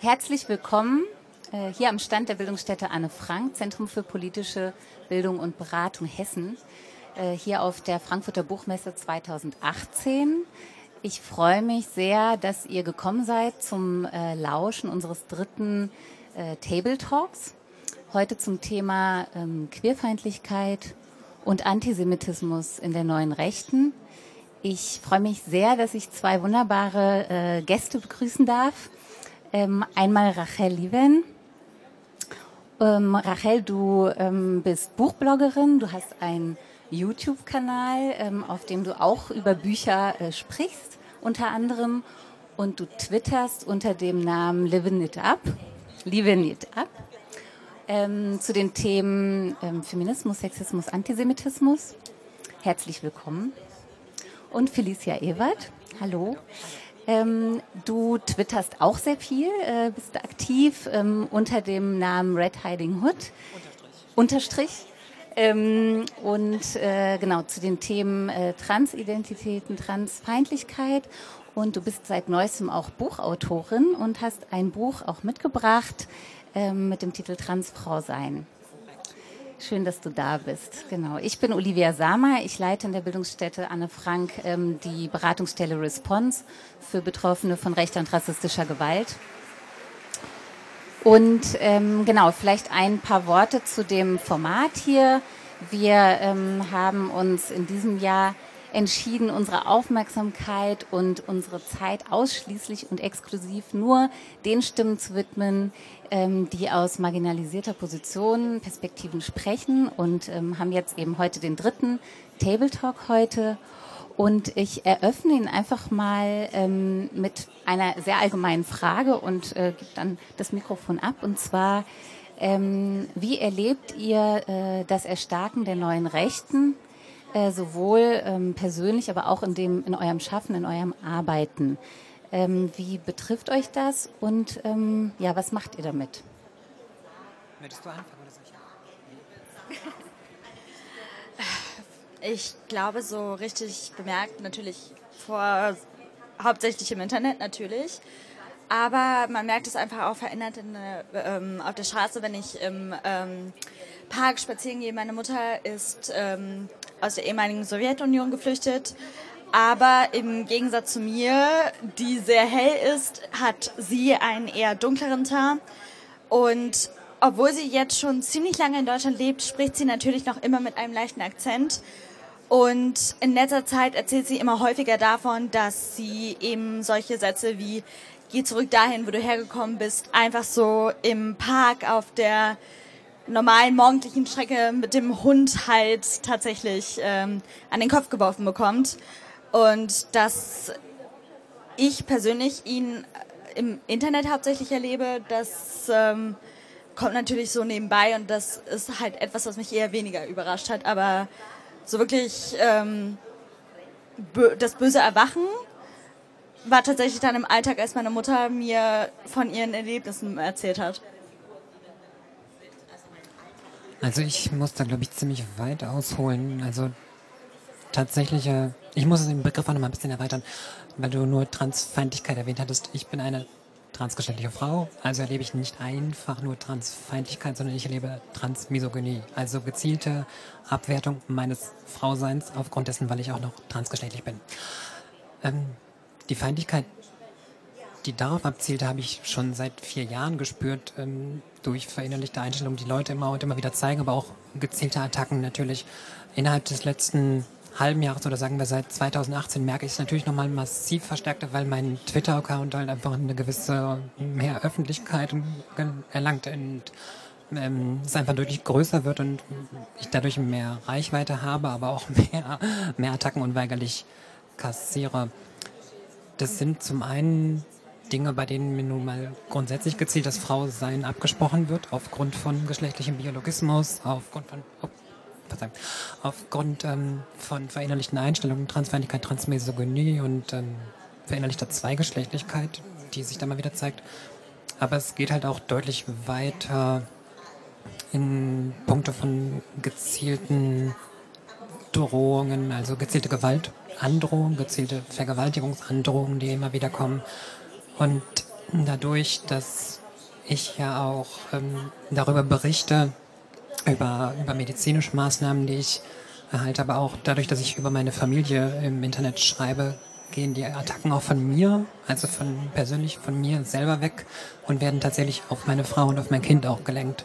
Herzlich willkommen äh, hier am Stand der Bildungsstätte Anne Frank, Zentrum für politische Bildung und Beratung Hessen, äh, hier auf der Frankfurter Buchmesse 2018. Ich freue mich sehr, dass ihr gekommen seid zum äh, Lauschen unseres dritten äh, Table Talks. Heute zum Thema ähm, Queerfeindlichkeit und Antisemitismus in der neuen Rechten. Ich freue mich sehr, dass ich zwei wunderbare äh, Gäste begrüßen darf. Ähm, einmal Rachel Lieven. Ähm, Rachel, du ähm, bist Buchbloggerin, du hast einen YouTube-Kanal, ähm, auf dem du auch über Bücher äh, sprichst, unter anderem. Und du twitterst unter dem Namen Living It Up. Living It Up. Ähm, zu den Themen ähm, Feminismus, Sexismus, Antisemitismus. Herzlich willkommen und Felicia Ewert. Hallo. Ähm, du twitterst auch sehr viel, äh, bist aktiv ähm, unter dem Namen Red Hiding Hood. Unterstrich. Unterstrich. Ähm, und äh, genau zu den Themen äh, Transidentitäten, Transfeindlichkeit. Und du bist seit neuestem auch Buchautorin und hast ein Buch auch mitgebracht ähm, mit dem Titel Transfrau sein. Schön, dass du da bist. Genau. Ich bin Olivia Samer. Ich leite in der Bildungsstätte Anne Frank ähm, die Beratungsstelle Response für Betroffene von rechter und rassistischer Gewalt. Und ähm, genau, vielleicht ein paar Worte zu dem Format hier. Wir ähm, haben uns in diesem Jahr entschieden, unsere Aufmerksamkeit und unsere Zeit ausschließlich und exklusiv nur den Stimmen zu widmen, ähm, die aus marginalisierter Position Perspektiven sprechen und ähm, haben jetzt eben heute den dritten Table Talk heute. Und ich eröffne ihn einfach mal ähm, mit einer sehr allgemeinen Frage und äh, gebe dann das Mikrofon ab. Und zwar, ähm, wie erlebt ihr äh, das Erstarken der neuen Rechten äh, sowohl ähm, persönlich, aber auch in, dem, in eurem Schaffen, in eurem Arbeiten. Ähm, wie betrifft euch das und ähm, ja, was macht ihr damit? Möchtest du anfangen oder soll ich? Ich glaube, so richtig bemerkt natürlich vor, hauptsächlich im Internet natürlich. Aber man merkt es einfach auch verändert in, ähm, auf der Straße, wenn ich im ähm, Park spazieren gehe. Meine Mutter ist ähm, aus der ehemaligen Sowjetunion geflüchtet. Aber im Gegensatz zu mir, die sehr hell ist, hat sie einen eher dunkleren Teint. Und obwohl sie jetzt schon ziemlich lange in Deutschland lebt, spricht sie natürlich noch immer mit einem leichten Akzent. Und in letzter Zeit erzählt sie immer häufiger davon, dass sie eben solche Sätze wie geh zurück dahin, wo du hergekommen bist, einfach so im Park auf der normalen morgendlichen Strecke mit dem Hund halt tatsächlich ähm, an den Kopf geworfen bekommt. Und dass ich persönlich ihn im Internet hauptsächlich erlebe, das ähm, kommt natürlich so nebenbei und das ist halt etwas, was mich eher weniger überrascht hat. Aber so wirklich ähm, das böse Erwachen war tatsächlich dann im Alltag, als meine Mutter mir von ihren Erlebnissen erzählt hat. Also ich muss da, glaube ich, ziemlich weit ausholen. Also tatsächlich, äh, ich muss den Begriff auch noch mal ein bisschen erweitern, weil du nur Transfeindlichkeit erwähnt hattest. Ich bin eine transgeschlechtliche Frau, also erlebe ich nicht einfach nur Transfeindlichkeit, sondern ich erlebe Transmisogynie, also gezielte Abwertung meines Frauseins aufgrund dessen, weil ich auch noch transgeschlechtlich bin. Ähm, die Feindlichkeit, die darauf abzielte, habe ich schon seit vier Jahren gespürt, ähm, durch verinnerlichte Einstellungen, die Leute immer und immer wieder zeigen, aber auch gezielte Attacken natürlich. Innerhalb des letzten halben Jahres oder sagen wir seit 2018 merke ich es natürlich nochmal massiv verstärkter, weil mein Twitter-Account halt einfach eine gewisse mehr Öffentlichkeit erlangt und ähm, es einfach deutlich größer wird und ich dadurch mehr Reichweite habe, aber auch mehr, mehr Attacken unweigerlich kassiere. Das sind zum einen Dinge, bei denen mir nun mal grundsätzlich gezielt das Frausein abgesprochen wird, aufgrund von geschlechtlichem Biologismus, aufgrund von, oh, aufgrund ähm, von verinnerlichten Einstellungen, Transfeindlichkeit, Transmisogynie und ähm, verinnerlichter Zweigeschlechtlichkeit, die sich da mal wieder zeigt. Aber es geht halt auch deutlich weiter in Punkte von gezielten Drohungen, also gezielte Gewaltandrohungen, gezielte Vergewaltigungsandrohungen, die immer wieder kommen und dadurch, dass ich ja auch ähm, darüber berichte, über, über medizinische Maßnahmen, die ich erhalte, aber auch dadurch, dass ich über meine Familie im Internet schreibe, gehen die Attacken auch von mir, also von persönlich von mir selber weg und werden tatsächlich auf meine Frau und auf mein Kind auch gelenkt.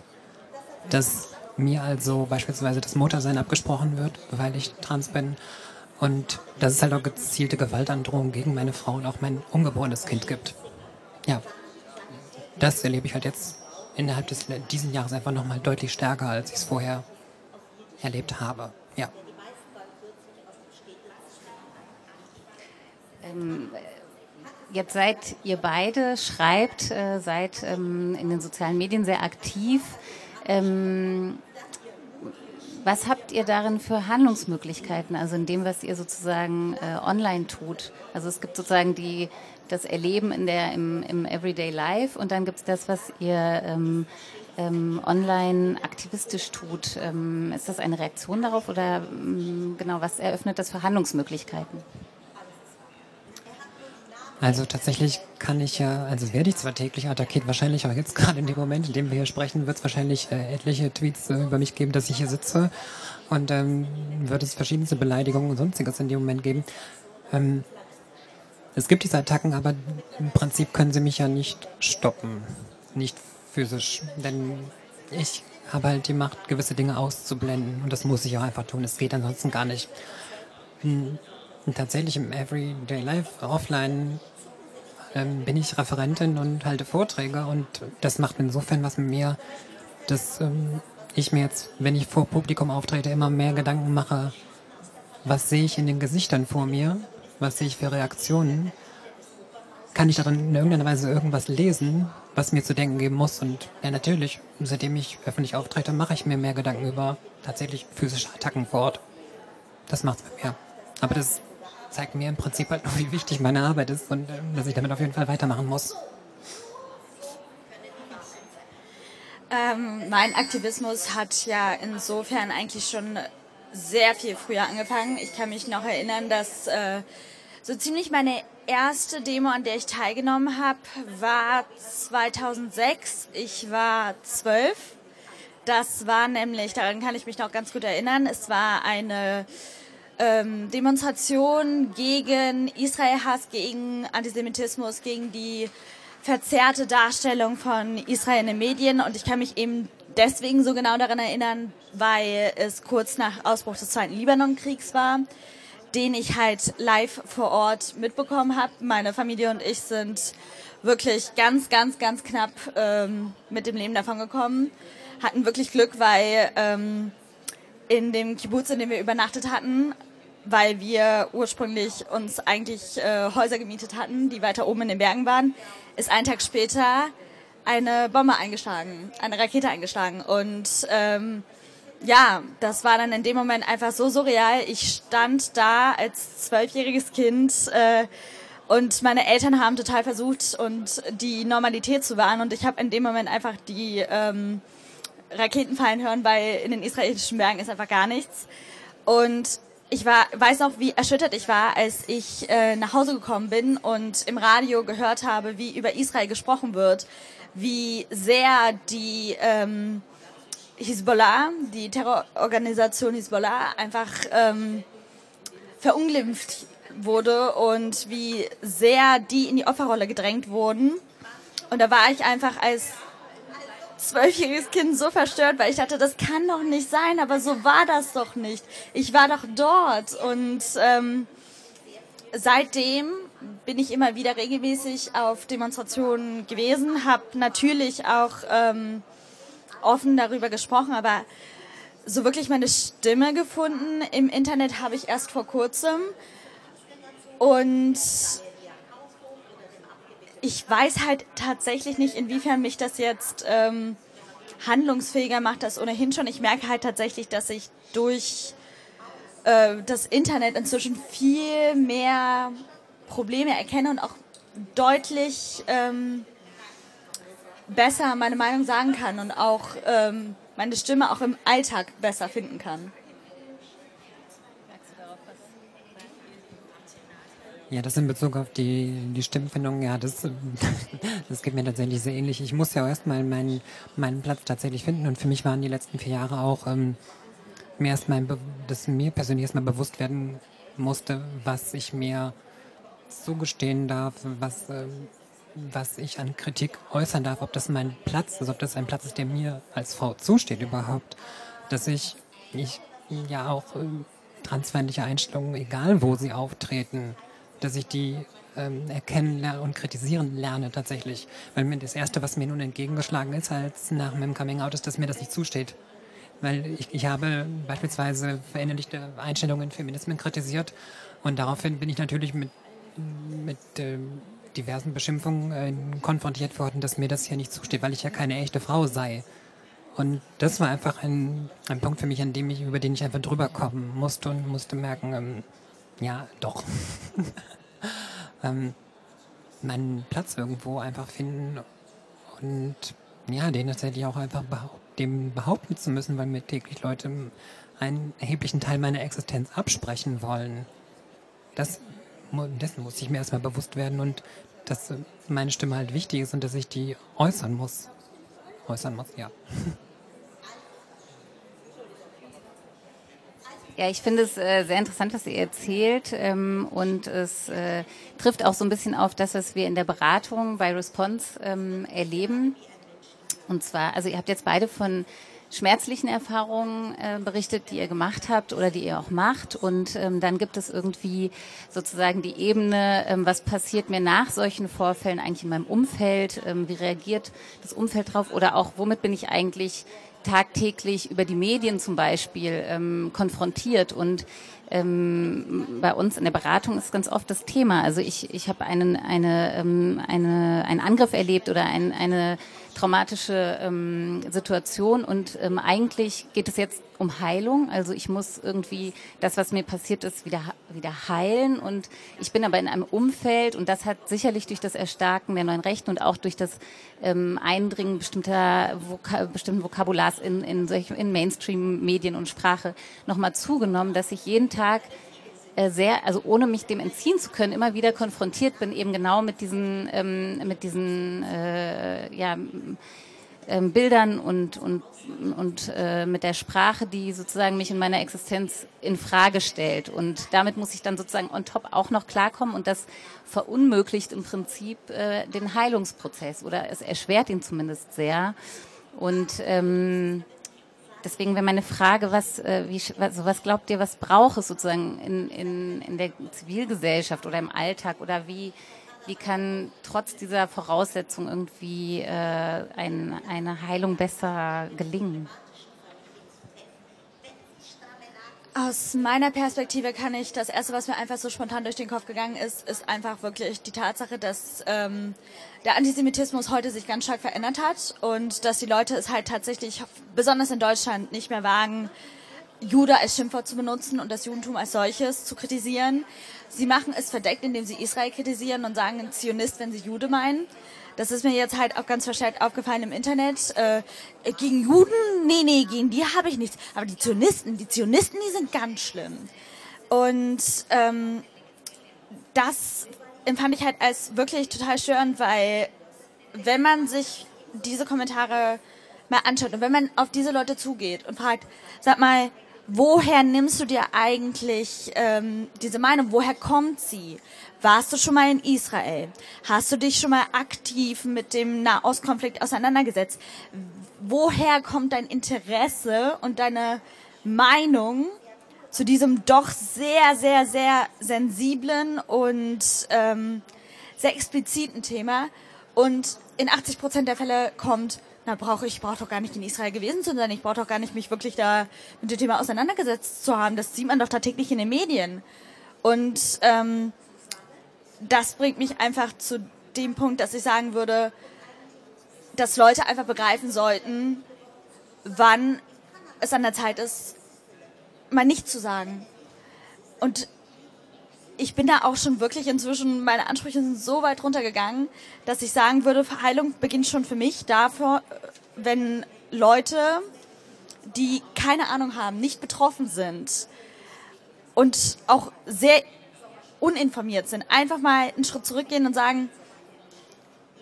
Dass mir also beispielsweise das Muttersein abgesprochen wird, weil ich trans bin und dass es halt auch gezielte Gewaltandrohungen gegen meine Frau und auch mein ungeborenes Kind gibt. Ja, das erlebe ich halt jetzt innerhalb des, diesen Jahres einfach nochmal deutlich stärker, als ich es vorher erlebt habe. Ja. Ähm, jetzt seid ihr beide, schreibt, äh, seid ähm, in den sozialen Medien sehr aktiv. Ähm, was habt ihr darin für Handlungsmöglichkeiten, also in dem, was ihr sozusagen äh, online tut? Also es gibt sozusagen die, das Erleben in der, im, im Everyday Life und dann gibt es das, was ihr ähm, ähm, online aktivistisch tut. Ähm, ist das eine Reaktion darauf oder ähm, genau, was eröffnet das für Handlungsmöglichkeiten? Also tatsächlich kann ich ja, also werde ich zwar täglich attackiert, wahrscheinlich auch jetzt gerade in dem Moment, in dem wir hier sprechen, wird es wahrscheinlich äh, etliche Tweets äh, über mich geben, dass ich hier sitze und ähm, wird es verschiedenste Beleidigungen und sonstiges in dem Moment geben. Ähm, es gibt diese Attacken, aber im Prinzip können sie mich ja nicht stoppen, nicht physisch, denn ich habe halt die Macht, gewisse Dinge auszublenden und das muss ich auch einfach tun. Es geht ansonsten gar nicht. Hm, tatsächlich im Everyday Life offline ähm, bin ich Referentin und halte Vorträge und das macht insofern was mit mir, dass ähm, ich mir jetzt, wenn ich vor Publikum auftrete, immer mehr Gedanken mache, was sehe ich in den Gesichtern vor mir, was sehe ich für Reaktionen, kann ich darin in irgendeiner Weise irgendwas lesen, was mir zu denken geben muss. Und ja, natürlich, seitdem ich öffentlich auftrete, mache ich mir mehr Gedanken über tatsächlich physische Attacken vor Ort. Das macht's mit mir. Aber das zeigt mir im Prinzip halt nur, wie wichtig meine Arbeit ist und äh, dass ich damit auf jeden Fall weitermachen muss. Ähm, mein Aktivismus hat ja insofern eigentlich schon sehr viel früher angefangen. Ich kann mich noch erinnern, dass äh, so ziemlich meine erste Demo, an der ich teilgenommen habe, war 2006. Ich war zwölf. Das war nämlich, daran kann ich mich noch ganz gut erinnern, es war eine ähm, Demonstration gegen Israel-Hass, gegen Antisemitismus, gegen die verzerrte Darstellung von Israel in den Medien. Und ich kann mich eben deswegen so genau daran erinnern, weil es kurz nach Ausbruch des Zweiten Libanonkriegs war, den ich halt live vor Ort mitbekommen habe. Meine Familie und ich sind wirklich ganz, ganz, ganz knapp ähm, mit dem Leben davon gekommen. Hatten wirklich Glück, weil ähm, in dem Kibbutz, in dem wir übernachtet hatten, weil wir ursprünglich uns eigentlich äh, Häuser gemietet hatten, die weiter oben in den Bergen waren, ist ein Tag später eine Bombe eingeschlagen, eine Rakete eingeschlagen. Und ähm, ja, das war dann in dem Moment einfach so surreal. Ich stand da als zwölfjähriges Kind äh, und meine Eltern haben total versucht, und die Normalität zu wahren. Und ich habe in dem Moment einfach die ähm, Raketen fallen hören, weil in den israelischen Bergen ist einfach gar nichts. Und ich war, weiß noch, wie erschüttert ich war, als ich äh, nach Hause gekommen bin und im Radio gehört habe, wie über Israel gesprochen wird, wie sehr die ähm, Hisbollah, die Terrororganisation Hisbollah, einfach ähm, verunglimpft wurde und wie sehr die in die Opferrolle gedrängt wurden. Und da war ich einfach als zwölfjähriges Kind so verstört, weil ich dachte, das kann doch nicht sein, aber so war das doch nicht. Ich war doch dort und ähm, seitdem bin ich immer wieder regelmäßig auf Demonstrationen gewesen, habe natürlich auch ähm, offen darüber gesprochen, aber so wirklich meine Stimme gefunden im Internet habe ich erst vor kurzem und ich weiß halt tatsächlich nicht, inwiefern mich das jetzt ähm, handlungsfähiger macht, das ohnehin schon. Ich merke halt tatsächlich, dass ich durch äh, das Internet inzwischen viel mehr Probleme erkenne und auch deutlich ähm, besser meine Meinung sagen kann und auch ähm, meine Stimme auch im Alltag besser finden kann. Ja, das in Bezug auf die, die Stimmfindung, ja, das, das geht mir tatsächlich sehr ähnlich. Ich muss ja erstmal meinen, meinen Platz tatsächlich finden und für mich waren die letzten vier Jahre auch ähm, mir erstmal, dass mir persönlich erstmal bewusst werden musste, was ich mir zugestehen darf, was, ähm, was ich an Kritik äußern darf, ob das mein Platz ist, ob das ein Platz ist, der mir als Frau zusteht überhaupt. Dass ich, ich ja auch ähm, transfeindliche Einstellungen, egal wo sie auftreten, dass ich die ähm, erkennen und kritisieren lerne tatsächlich. Weil mir das Erste, was mir nun entgegengeschlagen ist, als nach meinem Coming-out, ist, dass mir das nicht zusteht. Weil ich, ich habe beispielsweise verinnerlichte Einstellungen in Feminismen kritisiert und daraufhin bin ich natürlich mit, mit äh, diversen Beschimpfungen äh, konfrontiert worden, dass mir das hier nicht zusteht, weil ich ja keine echte Frau sei. Und das war einfach ein, ein Punkt für mich, an dem ich, über den ich einfach drüber kommen musste und musste merken, ähm, ja, doch. ähm, meinen Platz irgendwo einfach finden und ja, den tatsächlich auch einfach behaupt, dem behaupten zu müssen, weil mir täglich Leute einen erheblichen Teil meiner Existenz absprechen wollen. Das, dessen muss ich mir erstmal bewusst werden und dass meine Stimme halt wichtig ist und dass ich die äußern muss. Äußern muss, ja. Ja, ich finde es äh, sehr interessant, was ihr erzählt ähm, und es äh, trifft auch so ein bisschen auf das, was wir in der Beratung bei Response ähm, erleben. Und zwar, also ihr habt jetzt beide von schmerzlichen Erfahrungen äh, berichtet, die ihr gemacht habt oder die ihr auch macht. Und ähm, dann gibt es irgendwie sozusagen die Ebene, ähm, was passiert mir nach solchen Vorfällen eigentlich in meinem Umfeld, ähm, wie reagiert das Umfeld drauf oder auch womit bin ich eigentlich tagtäglich über die Medien zum Beispiel ähm, konfrontiert und ähm, bei uns in der Beratung ist ganz oft das Thema. Also ich, ich habe einen, eine, ähm, eine, einen Angriff erlebt oder ein, eine traumatische ähm, Situation und ähm, eigentlich geht es jetzt um Heilung. Also ich muss irgendwie das, was mir passiert ist, wieder, wieder heilen und ich bin aber in einem Umfeld und das hat sicherlich durch das Erstarken der neuen Rechten und auch durch das ähm, Eindringen bestimmter Voka bestimmten Vokabulars in, in, in Mainstream-Medien und Sprache nochmal zugenommen, dass ich jeden Tag sehr, also ohne mich dem entziehen zu können, immer wieder konfrontiert bin, eben genau mit diesen, ähm, mit diesen äh, ja, ähm, Bildern und, und, und äh, mit der Sprache, die sozusagen mich in meiner Existenz in Frage stellt. Und damit muss ich dann sozusagen on top auch noch klarkommen und das verunmöglicht im Prinzip äh, den Heilungsprozess oder es erschwert ihn zumindest sehr. Und ähm, deswegen wäre meine Frage, was, äh, wie, also was glaubt ihr, was braucht es sozusagen in, in, in der Zivilgesellschaft oder im Alltag oder wie, wie kann trotz dieser Voraussetzung irgendwie äh, ein, eine Heilung besser gelingen? Aus meiner Perspektive kann ich, das Erste, was mir einfach so spontan durch den Kopf gegangen ist, ist einfach wirklich die Tatsache, dass ähm, der Antisemitismus heute sich ganz stark verändert hat und dass die Leute es halt tatsächlich, besonders in Deutschland, nicht mehr wagen, Jude als Schimpfwort zu benutzen und das Judentum als solches zu kritisieren. Sie machen es verdeckt, indem sie Israel kritisieren und sagen Zionist, wenn sie Jude meinen. Das ist mir jetzt halt auch ganz verstärkt aufgefallen im Internet. Äh, gegen Juden? Nee, nee, gegen die habe ich nichts. Aber die Zionisten, die Zionisten, die sind ganz schlimm. Und ähm, das empfand ich halt als wirklich total störend, weil wenn man sich diese Kommentare mal anschaut und wenn man auf diese Leute zugeht und fragt, sag mal, woher nimmst du dir eigentlich ähm, diese Meinung? Woher kommt sie? Warst du schon mal in Israel? Hast du dich schon mal aktiv mit dem Nahostkonflikt auseinandergesetzt? Woher kommt dein Interesse und deine Meinung zu diesem doch sehr, sehr, sehr sensiblen und ähm, sehr expliziten Thema? Und in 80 Prozent der Fälle kommt, na brauche ich brauche doch gar nicht in Israel gewesen zu sein, ich brauche doch gar nicht mich wirklich da mit dem Thema auseinandergesetzt zu haben. Das sieht man doch da täglich in den Medien. Und ähm, das bringt mich einfach zu dem Punkt, dass ich sagen würde, dass Leute einfach begreifen sollten, wann es an der Zeit ist, mal nicht zu sagen. Und ich bin da auch schon wirklich inzwischen, meine Ansprüche sind so weit runtergegangen, dass ich sagen würde, Heilung beginnt schon für mich dafür, wenn Leute, die keine Ahnung haben, nicht betroffen sind und auch sehr uninformiert sind, einfach mal einen Schritt zurückgehen und sagen,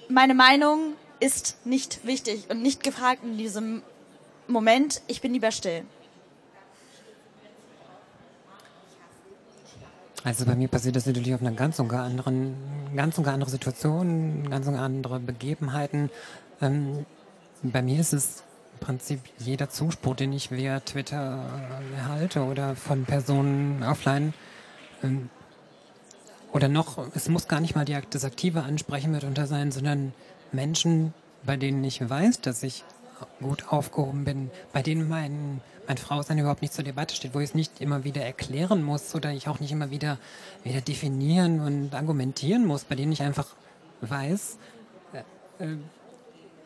meine Meinung ist nicht wichtig und nicht gefragt in diesem Moment, ich bin lieber still. Also bei mir passiert das natürlich auf einer ganz und gar anderen, ganz und gar andere Situation, ganz und gar andere Begebenheiten. Ähm, bei mir ist es im Prinzip jeder Zuspruch, den ich via Twitter erhalte oder von Personen offline. Ähm, oder noch, es muss gar nicht mal die, das aktive Ansprechen mitunter sein, sondern Menschen, bei denen ich weiß, dass ich gut aufgehoben bin, bei denen mein, mein Frausein überhaupt nicht zur Debatte steht, wo ich es nicht immer wieder erklären muss oder ich auch nicht immer wieder, wieder definieren und argumentieren muss, bei denen ich einfach weiß, äh, äh,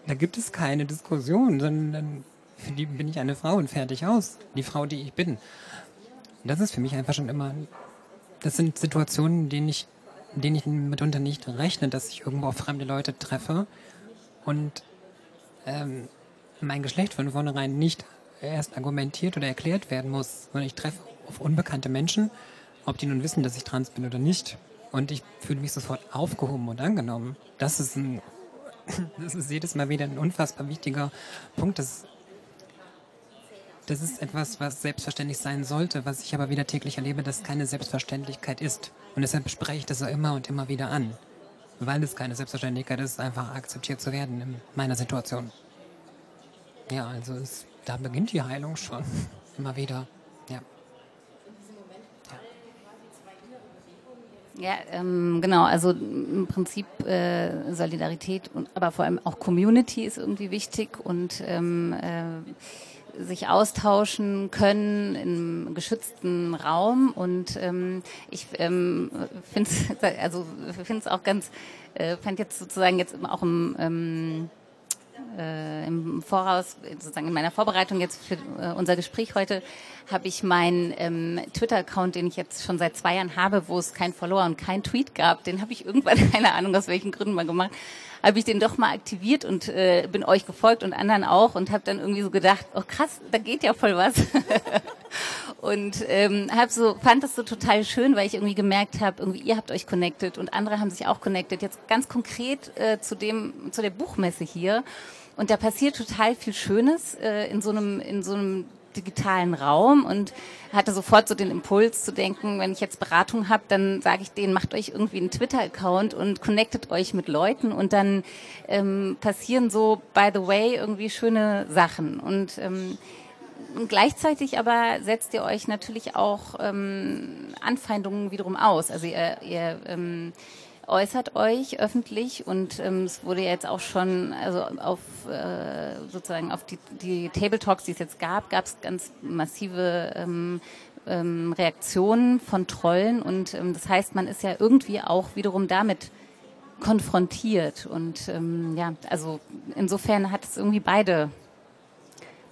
da gibt es keine Diskussion, sondern für die bin ich eine Frau und fertig aus. Die Frau, die ich bin. Das ist für mich einfach schon immer, das sind Situationen, denen ich, denen ich mitunter nicht rechne, dass ich irgendwo auf fremde Leute treffe und ähm, mein Geschlecht von vornherein nicht erst argumentiert oder erklärt werden muss, sondern ich treffe auf unbekannte Menschen, ob die nun wissen, dass ich trans bin oder nicht. Und ich fühle mich sofort aufgehoben und angenommen. Das ist ein, das ist jedes Mal wieder ein unfassbar wichtiger Punkt. Das, das ist etwas, was selbstverständlich sein sollte, was ich aber wieder täglich erlebe, dass keine Selbstverständlichkeit ist. Und deshalb spreche ich das auch immer und immer wieder an. Weil es keine Selbstverständlichkeit ist, einfach akzeptiert zu werden in meiner Situation. Ja, also es, da beginnt die Heilung schon. Immer wieder. Ja. Ja, ähm, genau. Also im Prinzip äh, Solidarität und aber vor allem auch Community ist irgendwie wichtig und ähm, äh, sich austauschen können im geschützten Raum und ähm, ich ähm, finde es also auch ganz äh, fand jetzt sozusagen jetzt auch im ähm, äh, im Voraus, sozusagen in meiner Vorbereitung jetzt für äh, unser Gespräch heute, habe ich meinen ähm, Twitter-Account, den ich jetzt schon seit zwei Jahren habe, wo es kein Follower und kein Tweet gab, den habe ich irgendwann, keine Ahnung aus welchen Gründen mal gemacht, habe ich den doch mal aktiviert und äh, bin euch gefolgt und anderen auch und habe dann irgendwie so gedacht, oh krass, da geht ja voll was. und ähm, hab so fand das so total schön, weil ich irgendwie gemerkt habe, irgendwie ihr habt euch connected und andere haben sich auch connected. Jetzt ganz konkret äh, zu dem zu der Buchmesse hier und da passiert total viel Schönes äh, in so einem, in so einem digitalen Raum und hatte sofort so den Impuls zu denken, wenn ich jetzt Beratung habe, dann sage ich denen, macht euch irgendwie einen Twitter-Account und connectet euch mit Leuten und dann ähm, passieren so, by the way, irgendwie schöne Sachen. Und ähm, gleichzeitig aber setzt ihr euch natürlich auch ähm, Anfeindungen wiederum aus. Also ihr, ihr ähm, äußert euch öffentlich und ähm, es wurde jetzt auch schon, also auf äh, sozusagen auf die, die Table Talks, die es jetzt gab, gab es ganz massive ähm, ähm, Reaktionen von Trollen. Und ähm, das heißt, man ist ja irgendwie auch wiederum damit konfrontiert. Und ähm, ja, also insofern hat es irgendwie beide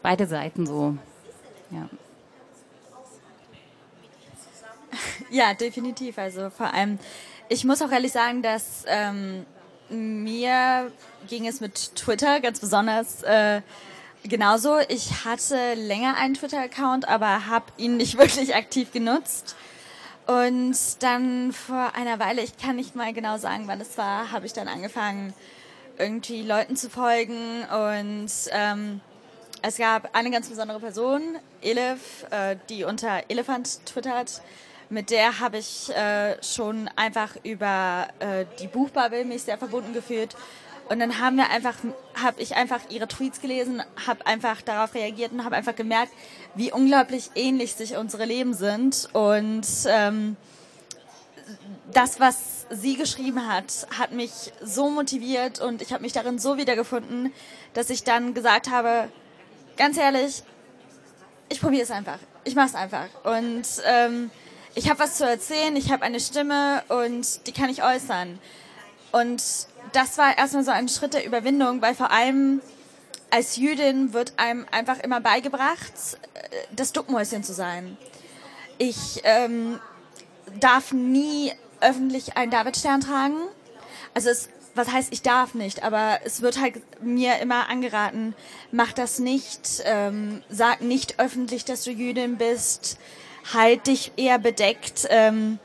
beide Seiten so, ja. Ja, definitiv. Also vor allem ich muss auch ehrlich sagen, dass ähm, mir ging es mit Twitter ganz besonders äh, genauso. Ich hatte länger einen Twitter-Account, aber habe ihn nicht wirklich aktiv genutzt. Und dann vor einer Weile, ich kann nicht mal genau sagen, wann es war, habe ich dann angefangen, irgendwie Leuten zu folgen. Und ähm, es gab eine ganz besondere Person, Elif, äh, die unter Elefant twittert mit der habe ich äh, schon einfach über äh, die Buchbubble mich sehr verbunden gefühlt. Und dann haben wir einfach, habe ich einfach ihre Tweets gelesen, habe einfach darauf reagiert und habe einfach gemerkt, wie unglaublich ähnlich sich unsere Leben sind. Und ähm, das, was sie geschrieben hat, hat mich so motiviert und ich habe mich darin so wiedergefunden, dass ich dann gesagt habe, ganz ehrlich, ich probiere es einfach. Ich mache es einfach. Und ähm, ich habe was zu erzählen, ich habe eine Stimme und die kann ich äußern. Und das war erstmal so ein Schritt der Überwindung, weil vor allem als Jüdin wird einem einfach immer beigebracht, äh, das Duckmäuschen zu sein. Ich ähm, darf nie öffentlich einen Davidstern tragen. Also es, was heißt, ich darf nicht, aber es wird halt mir immer angeraten, mach das nicht, ähm, sag nicht öffentlich, dass du Jüdin bist halt dich eher bedeckt. Ähm,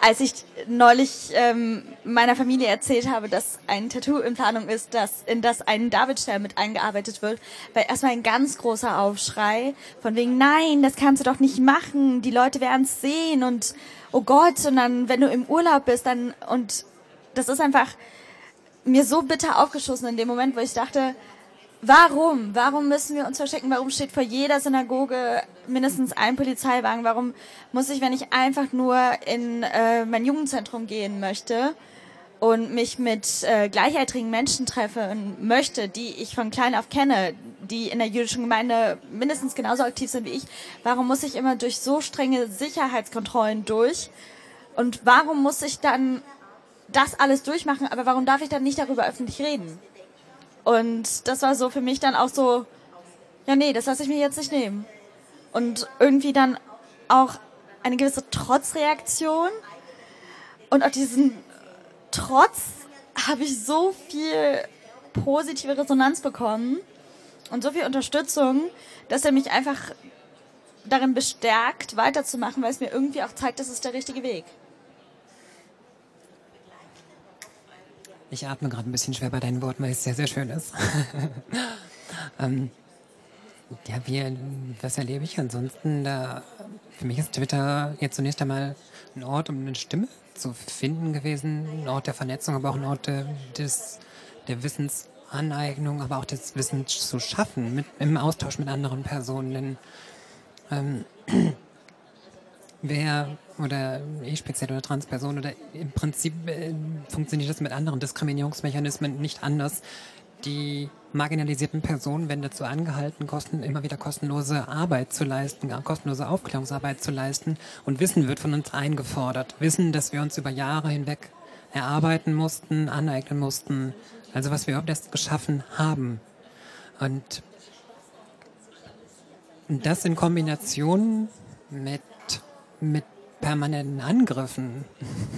als ich neulich ähm, meiner Familie erzählt habe, dass ein Tattoo in Planung ist, dass, in das ein Davidstern mit eingearbeitet wird, war erstmal ein ganz großer Aufschrei von wegen, nein, das kannst du doch nicht machen, die Leute werden es sehen und oh Gott, und dann, wenn du im Urlaub bist, dann, und das ist einfach mir so bitter aufgeschossen in dem Moment, wo ich dachte, Warum? Warum müssen wir uns verstecken? Warum steht vor jeder Synagoge mindestens ein Polizeiwagen? Warum muss ich, wenn ich einfach nur in äh, mein Jugendzentrum gehen möchte und mich mit äh, gleichaltrigen Menschen treffen möchte, die ich von klein auf kenne, die in der jüdischen Gemeinde mindestens genauso aktiv sind wie ich, warum muss ich immer durch so strenge Sicherheitskontrollen durch? Und warum muss ich dann das alles durchmachen? Aber warum darf ich dann nicht darüber öffentlich reden? Und das war so für mich dann auch so, ja nee, das lasse ich mir jetzt nicht nehmen. Und irgendwie dann auch eine gewisse Trotzreaktion. Und auf diesen Trotz habe ich so viel positive Resonanz bekommen und so viel Unterstützung, dass er mich einfach darin bestärkt, weiterzumachen, weil es mir irgendwie auch zeigt, das ist der richtige Weg. Ich atme gerade ein bisschen schwer bei deinen Worten, weil es sehr, sehr schön ist. ähm, ja, wie, was erlebe ich ansonsten? Da, für mich ist Twitter jetzt zunächst einmal ein Ort, um eine Stimme zu finden gewesen, ein Ort der Vernetzung, aber auch ein Ort des, der Wissensaneignung, aber auch des Wissens zu schaffen, mit, im Austausch mit anderen Personen. Denn ähm, wer oder ich speziell oder Transperson oder im Prinzip äh, funktioniert das mit anderen Diskriminierungsmechanismen nicht anders. Die marginalisierten Personen werden dazu angehalten, kosten, immer wieder kostenlose Arbeit zu leisten, kostenlose Aufklärungsarbeit zu leisten und Wissen wird von uns eingefordert. Wissen, das wir uns über Jahre hinweg erarbeiten mussten, aneignen mussten, also was wir überhaupt erst geschaffen haben. Und das in Kombination mit mit permanenten Angriffen.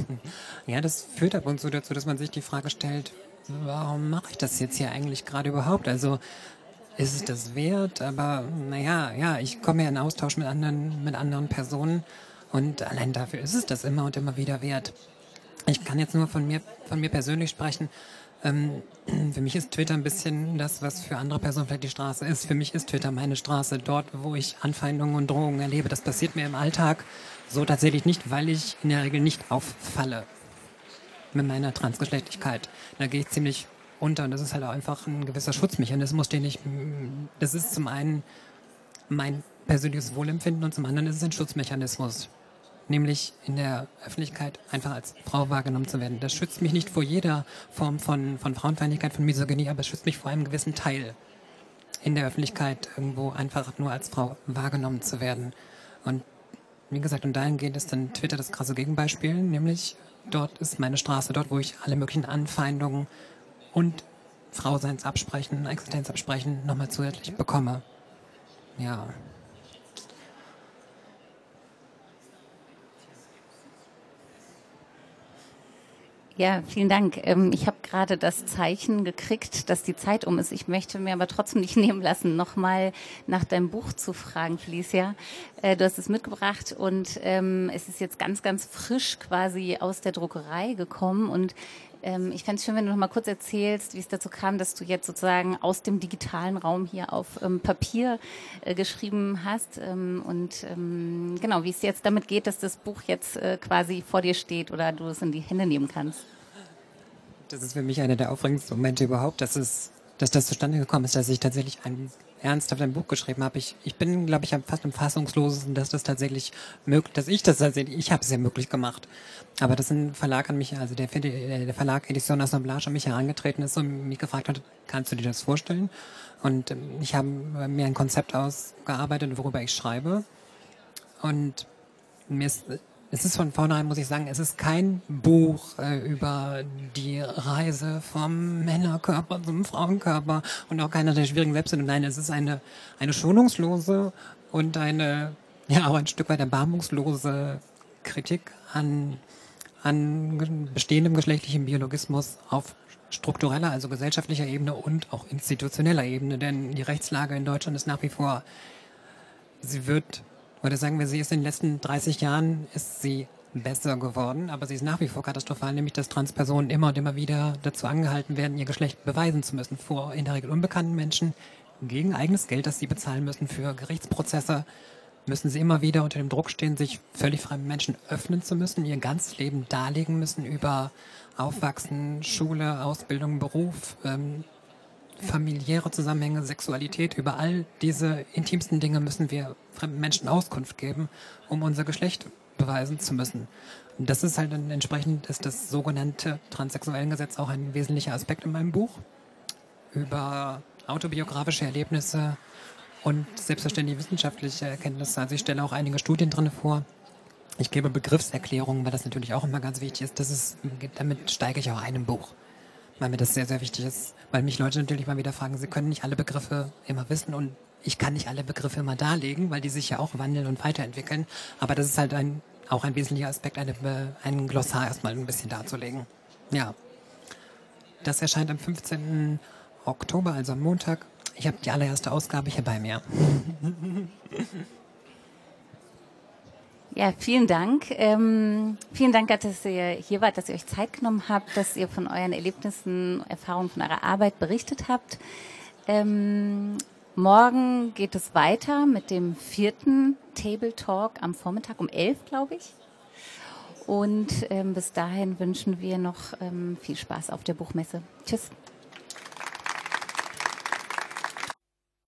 ja, das führt ab und zu dazu, dass man sich die Frage stellt, warum mache ich das jetzt hier eigentlich gerade überhaupt? Also ist es das wert? Aber naja, ja, ich komme ja in Austausch mit anderen, mit anderen Personen und allein dafür ist es das immer und immer wieder wert. Ich kann jetzt nur von mir, von mir persönlich sprechen. Ähm, für mich ist Twitter ein bisschen das, was für andere Personen vielleicht die Straße ist. Für mich ist Twitter meine Straße, dort, wo ich Anfeindungen und Drohungen erlebe. Das passiert mir im Alltag so tatsächlich nicht, weil ich in der Regel nicht auffalle mit meiner Transgeschlechtlichkeit. Da gehe ich ziemlich unter und das ist halt auch einfach ein gewisser Schutzmechanismus, den ich, das ist zum einen mein persönliches Wohlempfinden und zum anderen ist es ein Schutzmechanismus nämlich in der Öffentlichkeit einfach als Frau wahrgenommen zu werden. Das schützt mich nicht vor jeder Form von, von Frauenfeindlichkeit, von Misogynie, aber es schützt mich vor einem gewissen Teil in der Öffentlichkeit irgendwo einfach nur als Frau wahrgenommen zu werden. Und wie gesagt, und dahingehend ist dann Twitter das krasse Gegenbeispiel, nämlich dort ist meine Straße, dort, wo ich alle möglichen Anfeindungen und Frauseinsabsprechen, Existenzabsprechen nochmal zusätzlich bekomme. Ja. Ja, vielen Dank. Ähm, ich habe gerade das Zeichen gekriegt, dass die Zeit um ist. Ich möchte mir aber trotzdem nicht nehmen lassen, nochmal nach deinem Buch zu fragen, Felicia. Äh, du hast es mitgebracht und ähm, es ist jetzt ganz, ganz frisch quasi aus der Druckerei gekommen und ähm, ich fände es schön, wenn du noch mal kurz erzählst, wie es dazu kam, dass du jetzt sozusagen aus dem digitalen Raum hier auf ähm, Papier äh, geschrieben hast ähm, und ähm, genau, wie es jetzt damit geht, dass das Buch jetzt äh, quasi vor dir steht oder du es in die Hände nehmen kannst. Das ist für mich einer der aufregendsten Momente überhaupt, dass es, dass das zustande gekommen ist, dass ich tatsächlich ein ernsthaft ein Buch geschrieben habe. Ich, ich bin, glaube ich, fast am fassungslosesten, dass das tatsächlich möglich, dass ich das tatsächlich, ich habe es ja möglich gemacht. Aber dass ein Verlag an mich, also der, der Verlag Edition Assemblage an mich herangetreten ist und mich gefragt hat, kannst du dir das vorstellen? Und ähm, ich habe mir ein Konzept ausgearbeitet, worüber ich schreibe. Und mir ist es ist von vornherein, muss ich sagen, es ist kein Buch äh, über die Reise vom Männerkörper zum Frauenkörper und auch keiner der schwierigen Selbstfindung. Nein, es ist eine, eine schonungslose und eine, ja, auch ein Stück weit erbarmungslose Kritik an, an bestehendem geschlechtlichem Biologismus auf struktureller, also gesellschaftlicher Ebene und auch institutioneller Ebene. Denn die Rechtslage in Deutschland ist nach wie vor, sie wird oder sagen wir, sie ist in den letzten 30 Jahren ist sie besser geworden, aber sie ist nach wie vor katastrophal, nämlich dass Transpersonen immer und immer wieder dazu angehalten werden, ihr Geschlecht beweisen zu müssen vor in der Regel unbekannten Menschen gegen eigenes Geld, das sie bezahlen müssen für Gerichtsprozesse, müssen sie immer wieder unter dem Druck stehen, sich völlig fremden Menschen öffnen zu müssen, ihr ganzes Leben darlegen müssen über Aufwachsen, Schule, Ausbildung, Beruf, ähm, familiäre Zusammenhänge, Sexualität, über all diese intimsten Dinge müssen wir fremden Menschen Auskunft geben, um unser Geschlecht beweisen zu müssen. Und das ist halt dann entsprechend ist das sogenannte Transsexuellengesetz auch ein wesentlicher Aspekt in meinem Buch über autobiografische Erlebnisse und selbstverständlich wissenschaftliche Erkenntnisse. Also ich stelle auch einige Studien drin vor. Ich gebe Begriffserklärungen, weil das natürlich auch immer ganz wichtig ist. Das ist damit steige ich auch ein im Buch weil mir das sehr, sehr wichtig ist, weil mich Leute natürlich mal wieder fragen, sie können nicht alle Begriffe immer wissen und ich kann nicht alle Begriffe immer darlegen, weil die sich ja auch wandeln und weiterentwickeln. Aber das ist halt ein, auch ein wesentlicher Aspekt, eine, ein Glossar erstmal ein bisschen darzulegen. Ja. Das erscheint am 15. Oktober, also am Montag. Ich habe die allererste Ausgabe hier bei mir. Ja, vielen Dank. Ähm, vielen Dank, dass ihr hier wart, dass ihr euch Zeit genommen habt, dass ihr von euren Erlebnissen, Erfahrungen, von eurer Arbeit berichtet habt. Ähm, morgen geht es weiter mit dem vierten Table Talk am Vormittag um elf, glaube ich. Und ähm, bis dahin wünschen wir noch ähm, viel Spaß auf der Buchmesse. Tschüss.